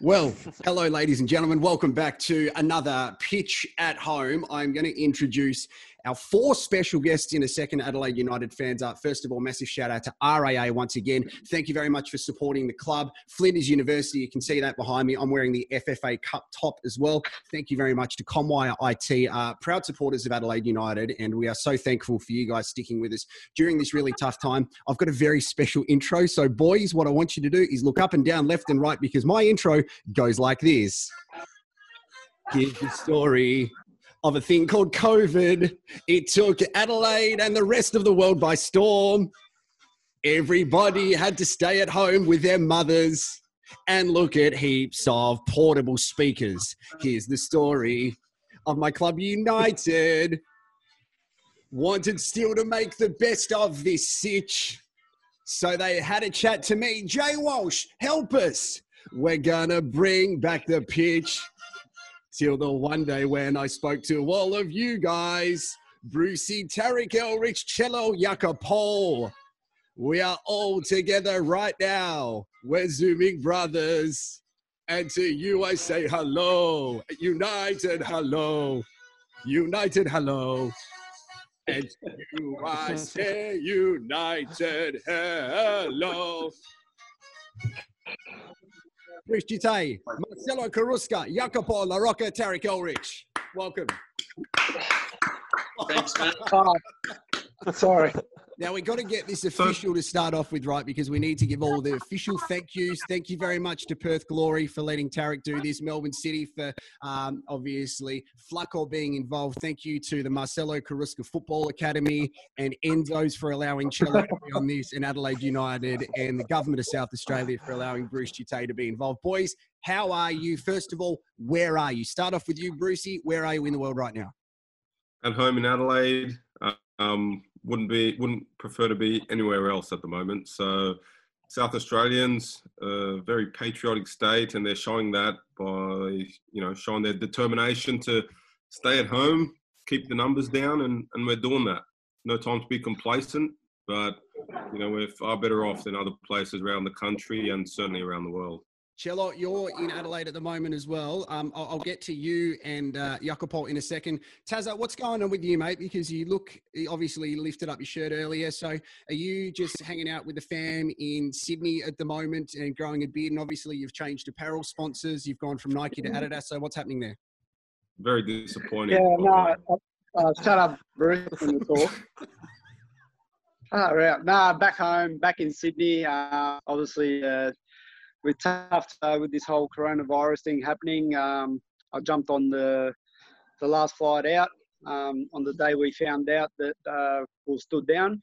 Well, hello, ladies and gentlemen. Welcome back to another pitch at home. I'm going to introduce our four special guests in a second, Adelaide United fans. Uh, first of all, massive shout out to RAA once again. Thank you very much for supporting the club. Flinders University, you can see that behind me. I'm wearing the FFA Cup top as well. Thank you very much to Comwire IT, uh, proud supporters of Adelaide United, and we are so thankful for you guys sticking with us during this really tough time. I've got a very special intro. So, boys, what I want you to do is look up and down, left and right, because my intro goes like this. Here's the story of a thing called COVID. It took Adelaide and the rest of the world by storm. Everybody had to stay at home with their mothers and look at heaps of portable speakers. Here's the story of my club United. Wanted still to make the best of this sitch. So they had a chat to me. Jay Walsh, help us. We're gonna bring back the pitch till the one day when I spoke to all of you guys. Brucey, Tarek Elrich, Cello, Iacopo. We are all together right now. We're Zooming brothers. And to you I say hello. United, hello. United, hello. And to you I say united, hello. Bruce Djite, Marcelo Carrusca, Iacopo La Rocca, Tarek Elrich. Welcome. Thanks, man. Oh, sorry. Now we've got to get this official to start off with, right? Because we need to give all the official thank yous. Thank you very much to Perth Glory for letting Tarek do this. Melbourne City for um, obviously Flacco being involved. Thank you to the Marcelo Carrusca Football Academy and Enzo's for allowing Cello to be on this, and Adelaide United and the government of South Australia for allowing Bruce Djite to be involved. Boys, how are you? First of all, where are you? Start off with you, Brucey. Where are you in the world right now? At home in Adelaide. Um, wouldn't be wouldn't prefer to be anywhere else at the moment. So South Australians, a very patriotic state, and they're showing that by you know showing their determination to stay at home, keep the numbers down, and and we're doing that. No time to be complacent, but you know we're far better off than other places around the country and certainly around the world. Cello, you're in Adelaide at the moment as well. Um, I'll, I'll, get to you and uh, Iacopo in a second. Tazza, what's going on with you, mate? Because you look, obviously, you lifted up your shirt earlier. So are you just hanging out with the fam in Sydney at the moment and growing a beard? And obviously, you've changed apparel sponsors. You've gone from Nike to Adidas. So what's happening there? Very disappointing. Yeah, no, uh, uh, shut up, Bruce, when you talk. Ah, right. Nah, back home, back in Sydney. Uh, obviously, uh, we're tough uh, with this whole coronavirus thing happening. Um, I jumped on the the last flight out um, on the day we found out that uh, we stood down,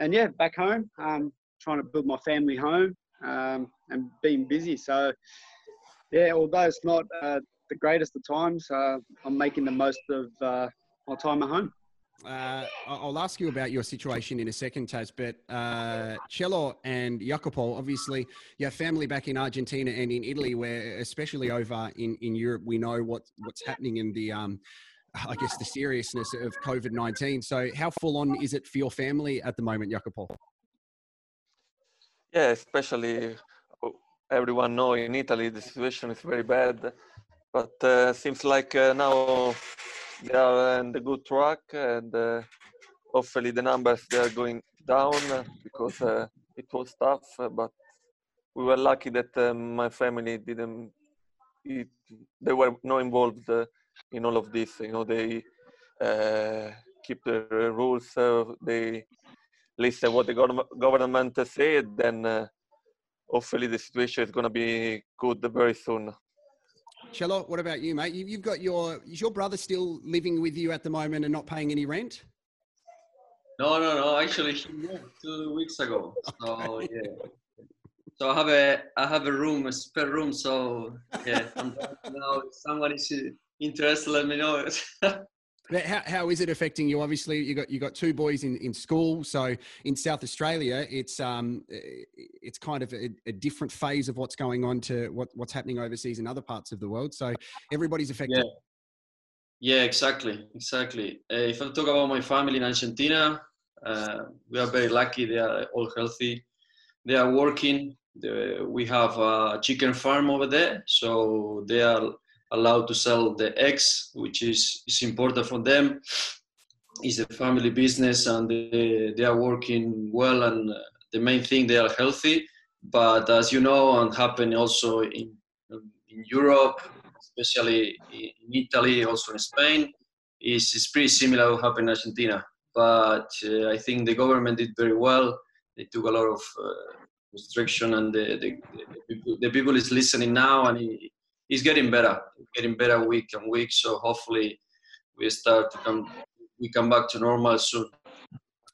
and yeah, back home, um, trying to build my family home um, and being busy. So yeah, although it's not uh, the greatest of times, uh, I'm making the most of uh, my time at home. Uh, I'll ask you about your situation in a second, Taz, but uh, Cello and Iacopo, obviously, you have family back in Argentina and in Italy, where, especially over in, in Europe, we know what, what's happening in the, um, I guess, the seriousness of COVID 19. So, how full on is it for your family at the moment, Iacopo? Yeah, especially oh, everyone know in Italy the situation is very bad, but uh, seems like uh, now they are on the good track and uh, hopefully the numbers they are going down because uh, it was tough but we were lucky that uh, my family didn't it, they were not involved uh, in all of this you know they uh, keep the rules they listen what the government said then hopefully the situation is going to be good very soon Cello, what about you, mate? You've got your is your brother still living with you at the moment and not paying any rent? No, no, no. Actually, he moved two weeks ago. So yeah. So I have a I have a room, a spare room. So yeah, I'm now. If someone is interested, let me know. How, how is it affecting you? Obviously, you got you got two boys in, in school. So in South Australia, it's um it's kind of a, a, different phase of what's going on to what, what's happening overseas in other parts of the world. So everybody's affected. Yeah, yeah exactly, exactly. Uh, if I talk about my family in Argentina, uh, we are very lucky. They are all healthy. They are working. the, we have a chicken farm over there, so they are allowed to sell the eggs, which is, is important for them. It's a family business and they, they are working well and the main thing they are healthy. But as you know, and happen also in, in Europe, especially in Italy, also in Spain, is, is pretty similar to what happened in Argentina. But uh, I think the government did very well. They took a lot of uh, restriction and the, the, the, people, the people is listening now and it, it's getting better, getting better week and week. So hopefully we start to come, we come back to normal soon.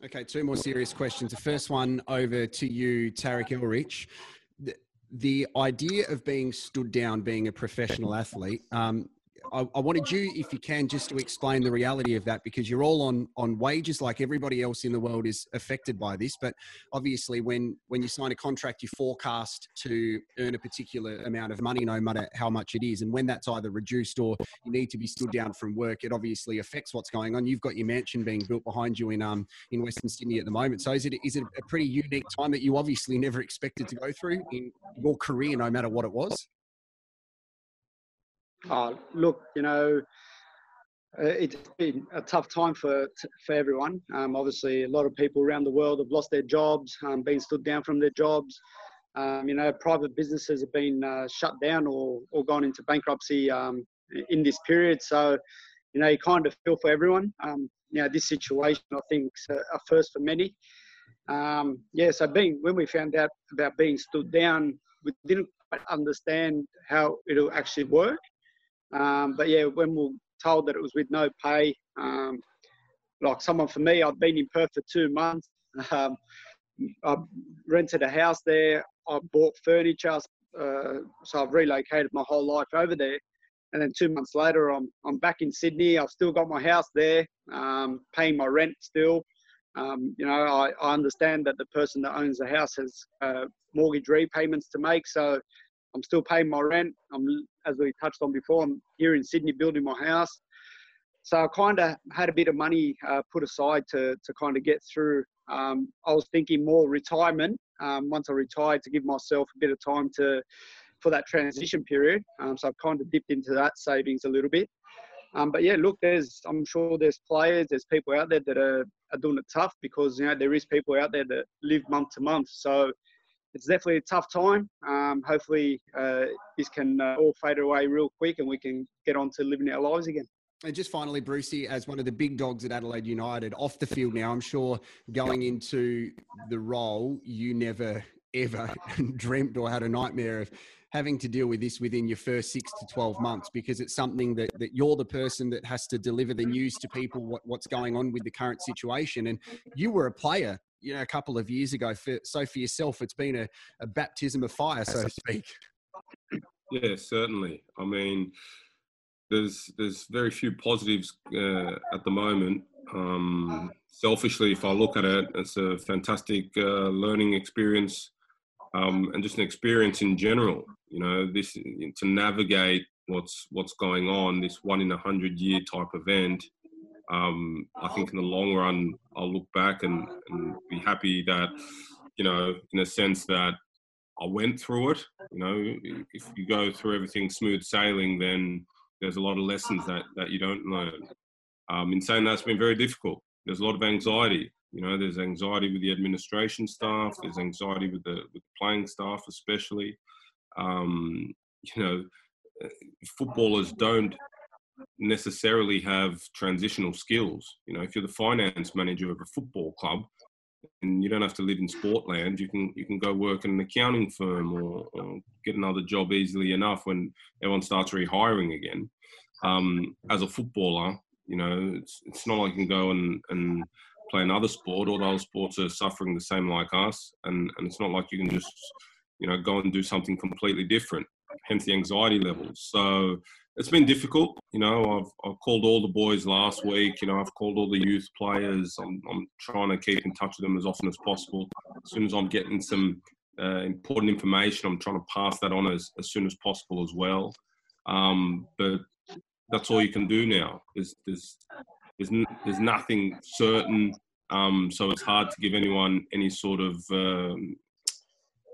Okay, two more serious questions. The first one over to you, Tarek Elrich. The, the idea of being stood down, being a professional athlete, um, I, I, wanted you, if you can, just to explain the reality of that because you're all on on wages like everybody else in the world is affected by this. But obviously, when when you sign a contract, you forecast to earn a particular amount of money, no matter how much it is. And when that's either reduced or you need to be stood down from work, it obviously affects what's going on. You've got your mansion being built behind you in um in Western Sydney at the moment. So is it is it a pretty unique time that you obviously never expected to go through in your career, no matter what it was? Oh, look, you know, uh, it's been a tough time for for everyone. Um, obviously, a lot of people around the world have lost their jobs, um, been stood down from their jobs. Um, you know, private businesses have been uh, shut down or, or gone into bankruptcy um, in this period. So, you know, you kind of feel for everyone. Um, you know, this situation, I think, is a, first for many. Um, yeah, so being when we found out about being stood down, we didn't quite understand how it'll actually work. Um, but yeah, when we were told that it was with no pay, um, like someone for me, I've been in Perth for two months. Um, I rented a house there. I bought furniture, uh, so I've relocated my whole life over there. And then two months later, I'm I'm back in Sydney. I've still got my house there, um, paying my rent still. Um, you know, I, I understand that the person that owns the house has uh, mortgage repayments to make, so I'm still paying my rent. I'm, as we touched on before, I'm here in Sydney building my house. So I kind of had a bit of money uh, put aside to, to kind of get through. Um, I was thinking more retirement um, once I retired to give myself a bit of time to for that transition period. Um, so I've kind of dipped into that savings a little bit. Um, but yeah, look, there's I'm sure there's players, there's people out there that are, are doing it tough because you know there is people out there that live month to month. So it's definitely a tough time. Um, hopefully, uh, this can uh, all fade away real quick and we can get on to living our lives again. And just finally, Brucey, as one of the big dogs at Adelaide United, off the field now, I'm sure going into the role, you never ever dreamt or had a nightmare of having to deal with this within your first six to 12 months because it's something that, that you're the person that has to deliver the news to people what, what's going on with the current situation. And you were a player you know a couple of years ago. For, so for yourself, it's been a, a baptism of fire, so to speak. Yeah, certainly. I mean, there's there's very few positives uh, at the moment. Um, selfishly, if I look at it, it's a fantastic uh, learning experience um, and just an experience in general. You know, this to navigate what's what's going on, this one in a hundred year type event um, I think in the long run, I'll look back and, and be happy that, you know, in a sense that I went through it. You know, if you go through everything smooth sailing, then there's a lot of lessons that, that you don't learn. Um, in saying that, it's been very difficult. There's a lot of anxiety. You know, there's anxiety with the administration staff. There's anxiety with the with the playing staff, especially. Um, you know, footballers don't necessarily have transitional skills. You know, if you're the finance manager of a football club, and you don't have to live in Sportland, you can you can go work in an accounting firm or, or get another job easily enough when everyone starts rehiring again. Um, as a footballer, you know, it's it's not like you can go and and play another sport. All those sports are suffering the same like us, and and it's not like you can just you know go and do something completely different. Hence the anxiety levels. So it's been difficult. You know, I've, I've called all the boys last week. You know, I've called all the youth players. I'm, I'm trying to keep in touch with them as often as possible. As soon as I'm getting some uh, important information, I'm trying to pass that on as, as soon as possible as well. Um, but that's all you can do now. There's there's there's, there's nothing certain. Um, so it's hard to give anyone any sort of um,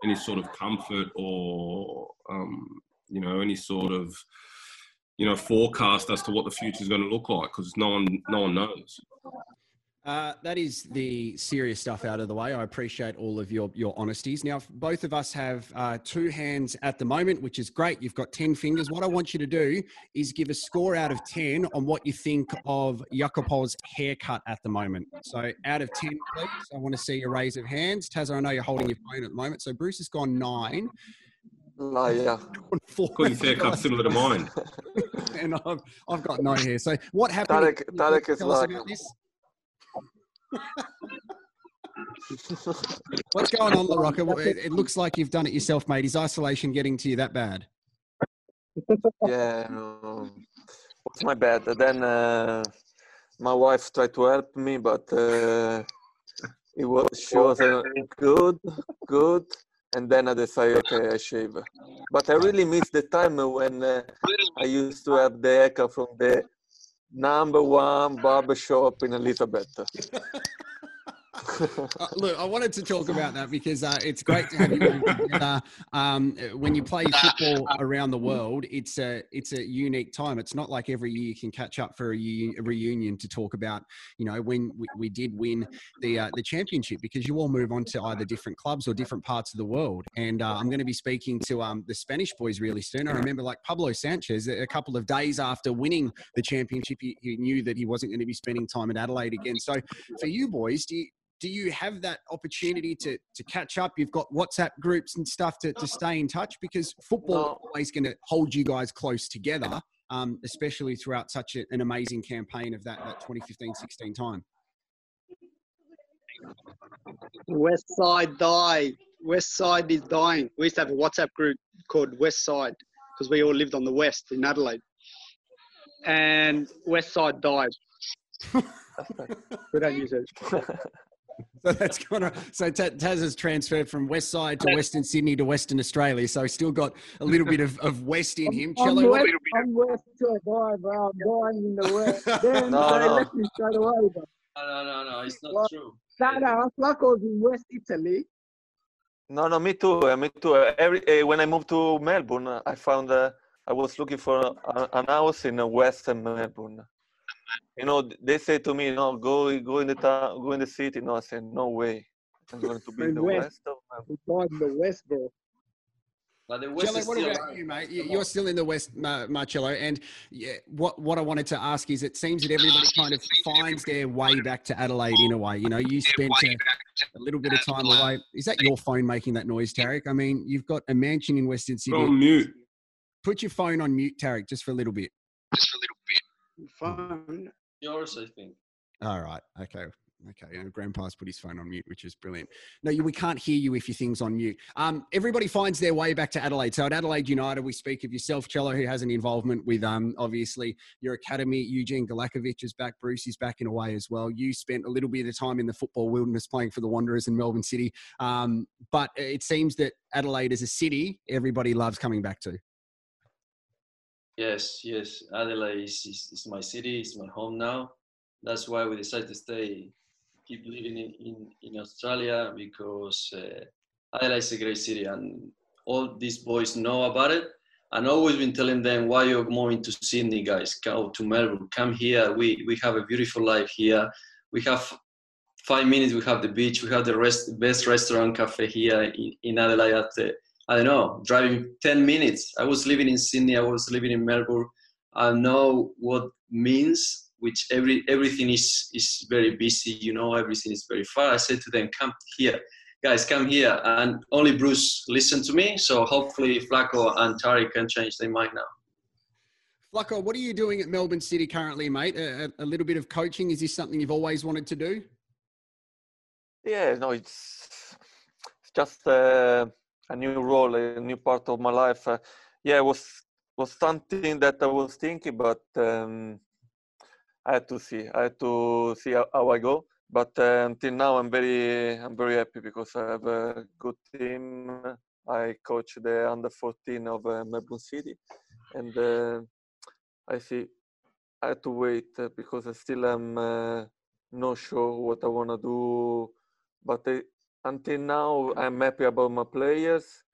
any sort of comfort or um, you know any sort of you know forecast as to what the future is going to look like because no one no one knows. Uh, that is the serious stuff out of the way. I appreciate all of your your honesties. Now, both of us have uh, two hands at the moment, which is great. You've got ten fingers. What I want you to do is give a score out of ten on what you think of Iacopo's haircut at the moment. So, out of ten, please. I want to see a raise of hands. Taz, I know you're holding your phone at the moment. So, Bruce has gone nine. Liar. Four. Got his haircut similar to mine. and I've, I've got no hair. So, what happened? Tarek, Tarek is like. What's going on, La Rocca? It, it looks like you've done it yourself, mate. Is isolation getting to you that bad? yeah, no, what's my bad? Then uh, my wife tried to help me, but uh, it was she was uh, good, good, and then I decided okay, I shave. But I really miss the time when uh, I used to have the echo from the number one barber shop in Elizabeth. Uh, look, I wanted to talk about that because uh, it's great to have you together. Um, when you play football around the world, it's a it's a unique time. It's not like every year you can catch up for a, u- a reunion to talk about, you know, when we, we did win the uh, the championship because you all move on to either different clubs or different parts of the world. And uh, I'm going to be speaking to um, the Spanish boys really soon. I remember like Pablo Sanchez, a couple of days after winning the championship, he, he knew that he wasn't going to be spending time at Adelaide again. So for you boys, do you, do you have that opportunity to to catch up? You've got WhatsApp groups and stuff to, to stay in touch because football is always going to hold you guys close together, um, especially throughout such a, an amazing campaign of that, that 2015-16 time. West Side die. West Side is dying. We used to have a WhatsApp group called West Side because we all lived on the west in Adelaide. And West Side died. we don't use it. So that's kind of so Ta- Taz has transferred from West Side to Western Sydney to Western Australia. So he's still got a little bit of, of West in him. I'm Cello, what- west, I'm west to a guy, bro. I'm dying in the west. Then No, they no. left me straight away, bro. No, no, no, no, it's not What? true. Sada, Flacco's in West Italy. No, no, me too. uh, Me too. Uh, Every uh, when I moved to Melbourne, uh, I found uh, I was looking for a, an house in uh, Western Melbourne. You know, they say to me, "No, go go in the town, go in the city." No, I said, "No way. I'm going to be in In the West. west of Melbourne." He died in the west, bro. But the West Cello, is what still about you, mate? You- You're still in the West, Ma- Marcelo. And yeah, what, what I wanted to ask is it seems that everybody kind of finds their way back to Adelaide in a way. You know, you spent a, a little bit of time away. Is that your phone making that noise, Tarek? I mean, you've got a mansion in Western Go Sydney. on mute. Put your phone on mute, Tarek, just for a little bit. Just for a little bit. Phone. Yours, I think. All right. Okay. Okay. Grandpa's put his phone on mute, which is brilliant. No, you, we can't hear you if your thing's on mute. Um, everybody finds their way back to Adelaide. So at Adelaide United, we speak of yourself, Cello, who has an involvement with um, obviously your academy. Eugene Galekovic is back. Bruce is back in a way as well. You spent a little bit of time in the football wilderness playing for the Wanderers in Melbourne City. Um, but it seems that Adelaide as a city, everybody loves coming back to. Yes, yes. Adelaide is, is, is my city, it's my home now. That's why we decided to stay, keep living in, in, in Australia because uh, Adelaide is a great city and all these boys know about it. And always been telling them why you're moving to Sydney, guys. Go to Melbourne. Come here. We we have a beautiful life here. We have five minutes. We have the beach. We have the rest, best restaurant cafe here in, in Adelaide. At the, I don't know, driving 10 minutes. I was living in Sydney, I was living in Melbourne. I know what means, which every everything is is very busy, you know, everything is very far. I said to them, come here. Guys, come here. And only Bruce listened to me. So hopefully Flacco and Tari can change their mind now. Flacco, what are you doing at Melbourne City currently, mate? A, a- a little bit of coaching. Is this something you've always wanted to do? Yeah, no, it's it's just uh, a new role, a new part of my life. Uh, yeah, it was was something that I was thinking, but um, I had to see. I had to see how, how I go. But uh, until now, I'm very I'm very happy because I have a good team. I coach the under 14 of uh, Melbourne City, and uh, I see. I had to wait uh, because I still am uh, not sure what I want to do but I, until now, I'm happy about my players,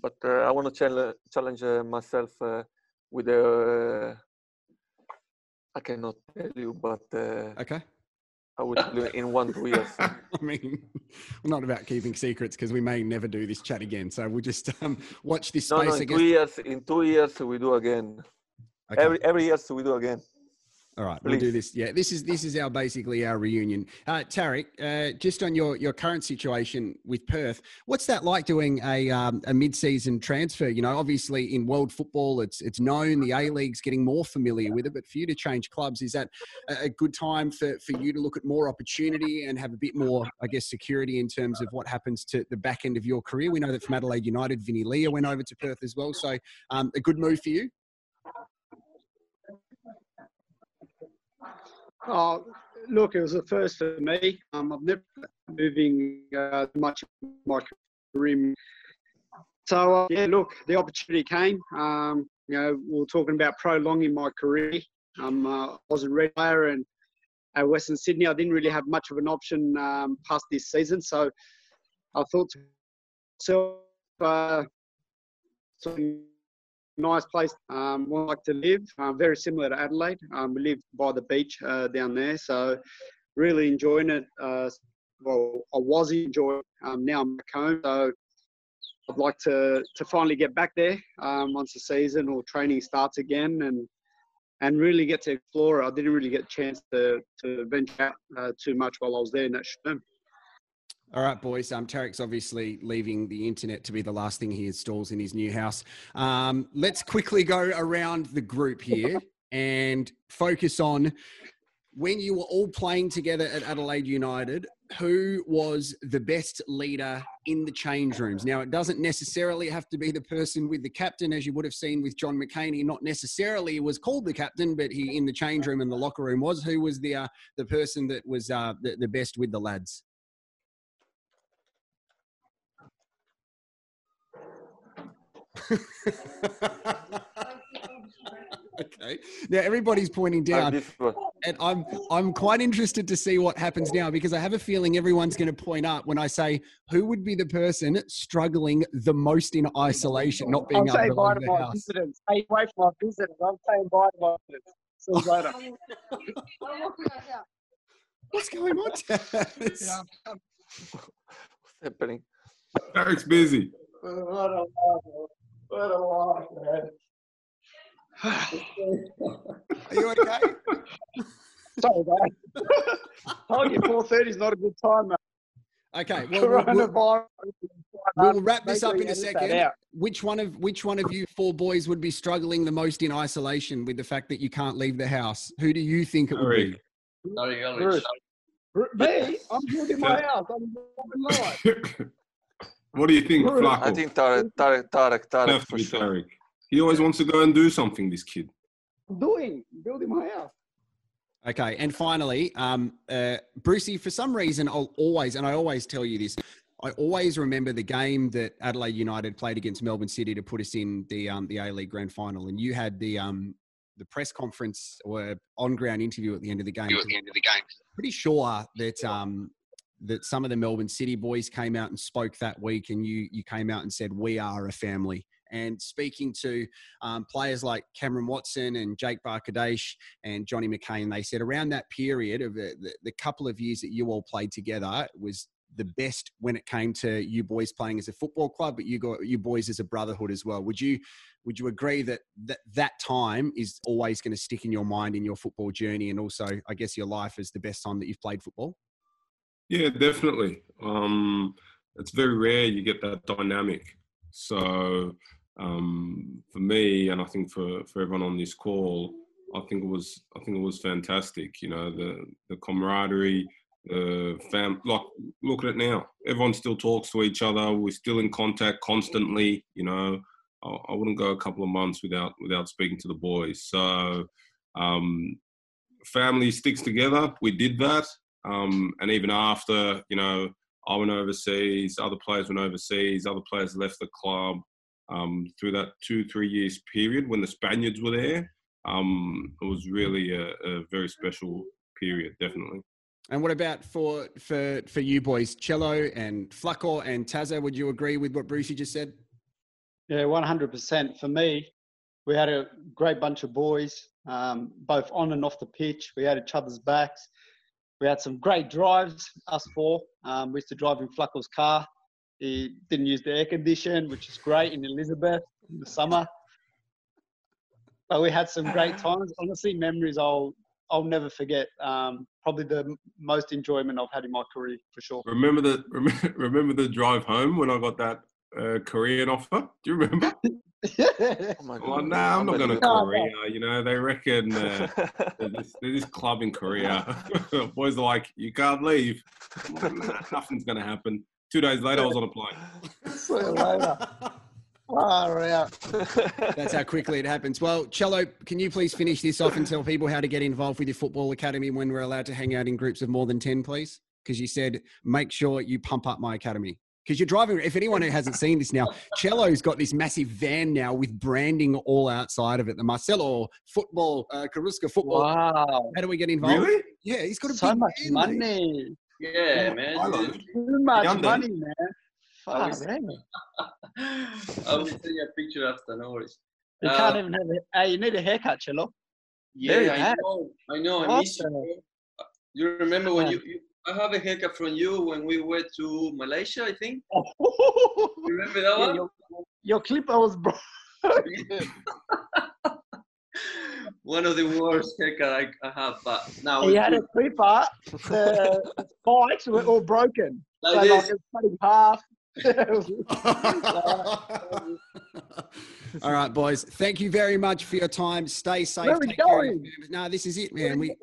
but uh, I want to challenge challenge uh, myself uh, with a. I cannot tell you, but uh, Okay. I would tell you in one two years. I mean, we're not about keeping secrets because we may never do this chat again. So we'll just um, watch this No, space. no, I in guess. two years. In two years, we do again. Okay. Every every year, we do again. All right, we'll do this. Yeah, this is this is our basically our reunion. Uh, Tarek, uh, just on your your current situation with Perth, what's that like doing a um, a mid season transfer? You know, obviously in world football, it's it's known the A League's getting more familiar with it, but for you to change clubs, is that a, good time for for you to look at more opportunity and have a bit more, I guess, security in terms of what happens to the back end of your career? We know that from Adelaide United, Vinny Leah went over to Perth as well, so um, a good move for you. Oh, look, it was a first for me. Um, I've never moving uh, much in my career. So, uh, yeah, look, the opportunity came. Um, you know, we are talking about prolonging my career. Um, uh, I was a red player and at Western Sydney, I didn't really have much of an option um, past this season. So I thought to myself, uh, some nice place um, I like to live. Uh, very similar to Adelaide. Um, we live by the beach uh, down there, so really enjoying it. Uh, well, I was enjoying. Um, now I'm back home, so I'd like to to finally get back there um, once the season or training starts again, and and really get to explore. I didn't really get a chance to to venture out uh, too much while I was there in that term. All right, boys. Um, Tarek's obviously leaving the internet to be the last thing he installs in his new house. Um, let's quickly go around the group here and focus on when you were all playing together at Adelaide United. Who was the best leader in the change rooms? Now, it doesn't necessarily have to be the person with the captain, as you would have seen with John McKain. Not necessarily was called the captain, but he in the change room and the locker room was. Who was the uh, the person that was uh, the, the best with the lads? okay. Now everybody's pointing oh, down, and I'm I'm quite interested to see what happens now because I have a feeling everyone's going to point up when I say who would be the person struggling the most in isolation, not being I'm able saying to bye leave to the my house. visitors. Stay away from my visitors. I'm saying bye to my visitors. See you later. What's going on? Taz? What's happening? Tarek's busy. Uh, What a laugh, what a man. Are you okay? Sorry, mate. Told you 4:30 is not a good time, mate. Okay. Well, we'll, we'll, we'll wrap this up in a second. Which one of which one of you four boys would be struggling the most in isolation with the fact that you can't leave the house? Who do you think it would be? Tarek. Sorry, Alex. Bruce. Me? I'm building my house. I'm building mine. What do you think, Flacco? I think Tarek, Tarek, Tarek, Tarek for sure. Tarek. He always wants to go and do something. This kid. Doing, building my house. Okay, and finally, um, uh, Brucey, for some reason, I'll always, and I always tell you this, I always remember the game that Adelaide United played against Melbourne City to put us in the um, the A League Grand Final, and you had the um, the press conference or on ground interview at the end of the game. at the end of the game. Pretty sure that um, that some of the Melbourne City boys came out and spoke that week, and you you came out and said we are a family. And speaking to um, players like Cameron Watson and Jake Barker-Daish and Johnny McKain, they said around that period of the, the, the couple of years that you all played together was the best when it came to you boys playing as a football club, but you got you boys as a brotherhood as well. Would you would you agree that that, that time is always going to stick in your mind in your football journey and also I guess your life is the best time that you've played football? Yeah, definitely. Um, it's very rare you get that dynamic. So um, for me, and I think for, for everyone on this call, I think it was I think it was fantastic. You know, the the camaraderie, the fam. Like, look at it now. Everyone still talks to each other. We're still in contact constantly. You know, I, I wouldn't go a couple of months without without speaking to the boys. So, um, family sticks together. We did that, um, and even after, you know, I went overseas. Other players went overseas. Other players left the club. Um, through that two three years period when the Spaniards were there, um, it was really a, a very special period, definitely. And what about for for for you boys, Cello and Flacco and Tazza? Would you agree with what Brucey just said? Yeah, 100%. For me, we had a great bunch of boys, um, both on and off the pitch. We had each other's backs. We had some great drives, us four. Um, we used to drive in Flacco's car. He didn't use the air condition, which is great in Elizabeth in the summer. But we had some great times. Honestly, memories I'll I'll never forget. Um, probably the most enjoyment I've had in my career for sure. Remember the remember the drive home when I got that uh, Korean offer? Do you remember? Oh my god. nah, I'm not going to No, no. Korea. You know, they reckon uh, there's, this, there's this club in Korea. Boys are like, you can't leave. Like, nah, nothing's going to happen. Two days later, I was on a plane. See you later. Far out. That's how quickly it happens. Well, Cello, can you please finish this off and tell people how to get involved with your football academy when we're allowed to hang out in groups of more than 10, please? Because you said make sure you pump up my academy. Because you're driving, if anyone who hasn't seen this now, Cello's got this massive van now with branding all outside of it. The Marcelo football, uh, Carrusca football. Wow. How do we get involved? Really? Yeah, he's got a So big much van, mate. money. Yeah, man. I love. Too much Hyundai. money, man. Fuck, I was- out. I will send you a picture after, no worries. You Uh, can't even have a, hey, you need a haircut, Cello. Yeah, I know. I know. I miss you. You remember when you, you? I have a haircut from you when we went to Malaysia. I think. Oh. Remember that Yeah, one? your, your clipper was broke. one of the worst haircut I, I have, but now he it's had a good. clipper. The spikes were all broken. So Like like this. it's cutting half. All right, boys. Thank you very much for your time. Stay safe. Where are we Take care of your going? families. No, this is it, man. We,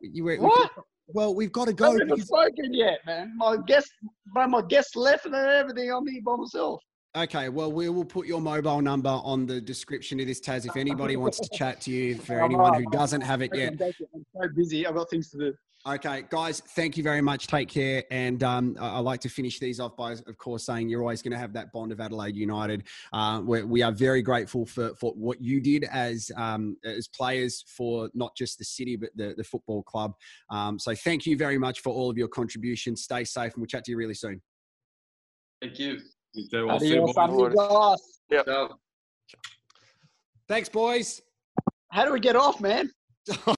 you were, we- what? Well, we've got to go. I haven't spoken yet, man. My guest, my guest left and everything on me by myself. Okay, well, we will put your mobile number on the description of this, Taz. If anybody wants to chat to you, for anyone who doesn't have it yet. I'm so busy. I've got things to do. Okay, guys, thank you very much. Take care. And um, I I like to finish these off by, of course, saying you're always going to have that bond of Adelaide United. Uh, we're, we are very grateful for, for what you did as um, as players for not just the city, but the, the football club. Um, so thank you very much for all of your contributions. Stay safe, and we'll chat to you really soon. Thank you. So I'll see you Adios, boys. amigos. Ciao. Thanks, boys. How do we get off, man?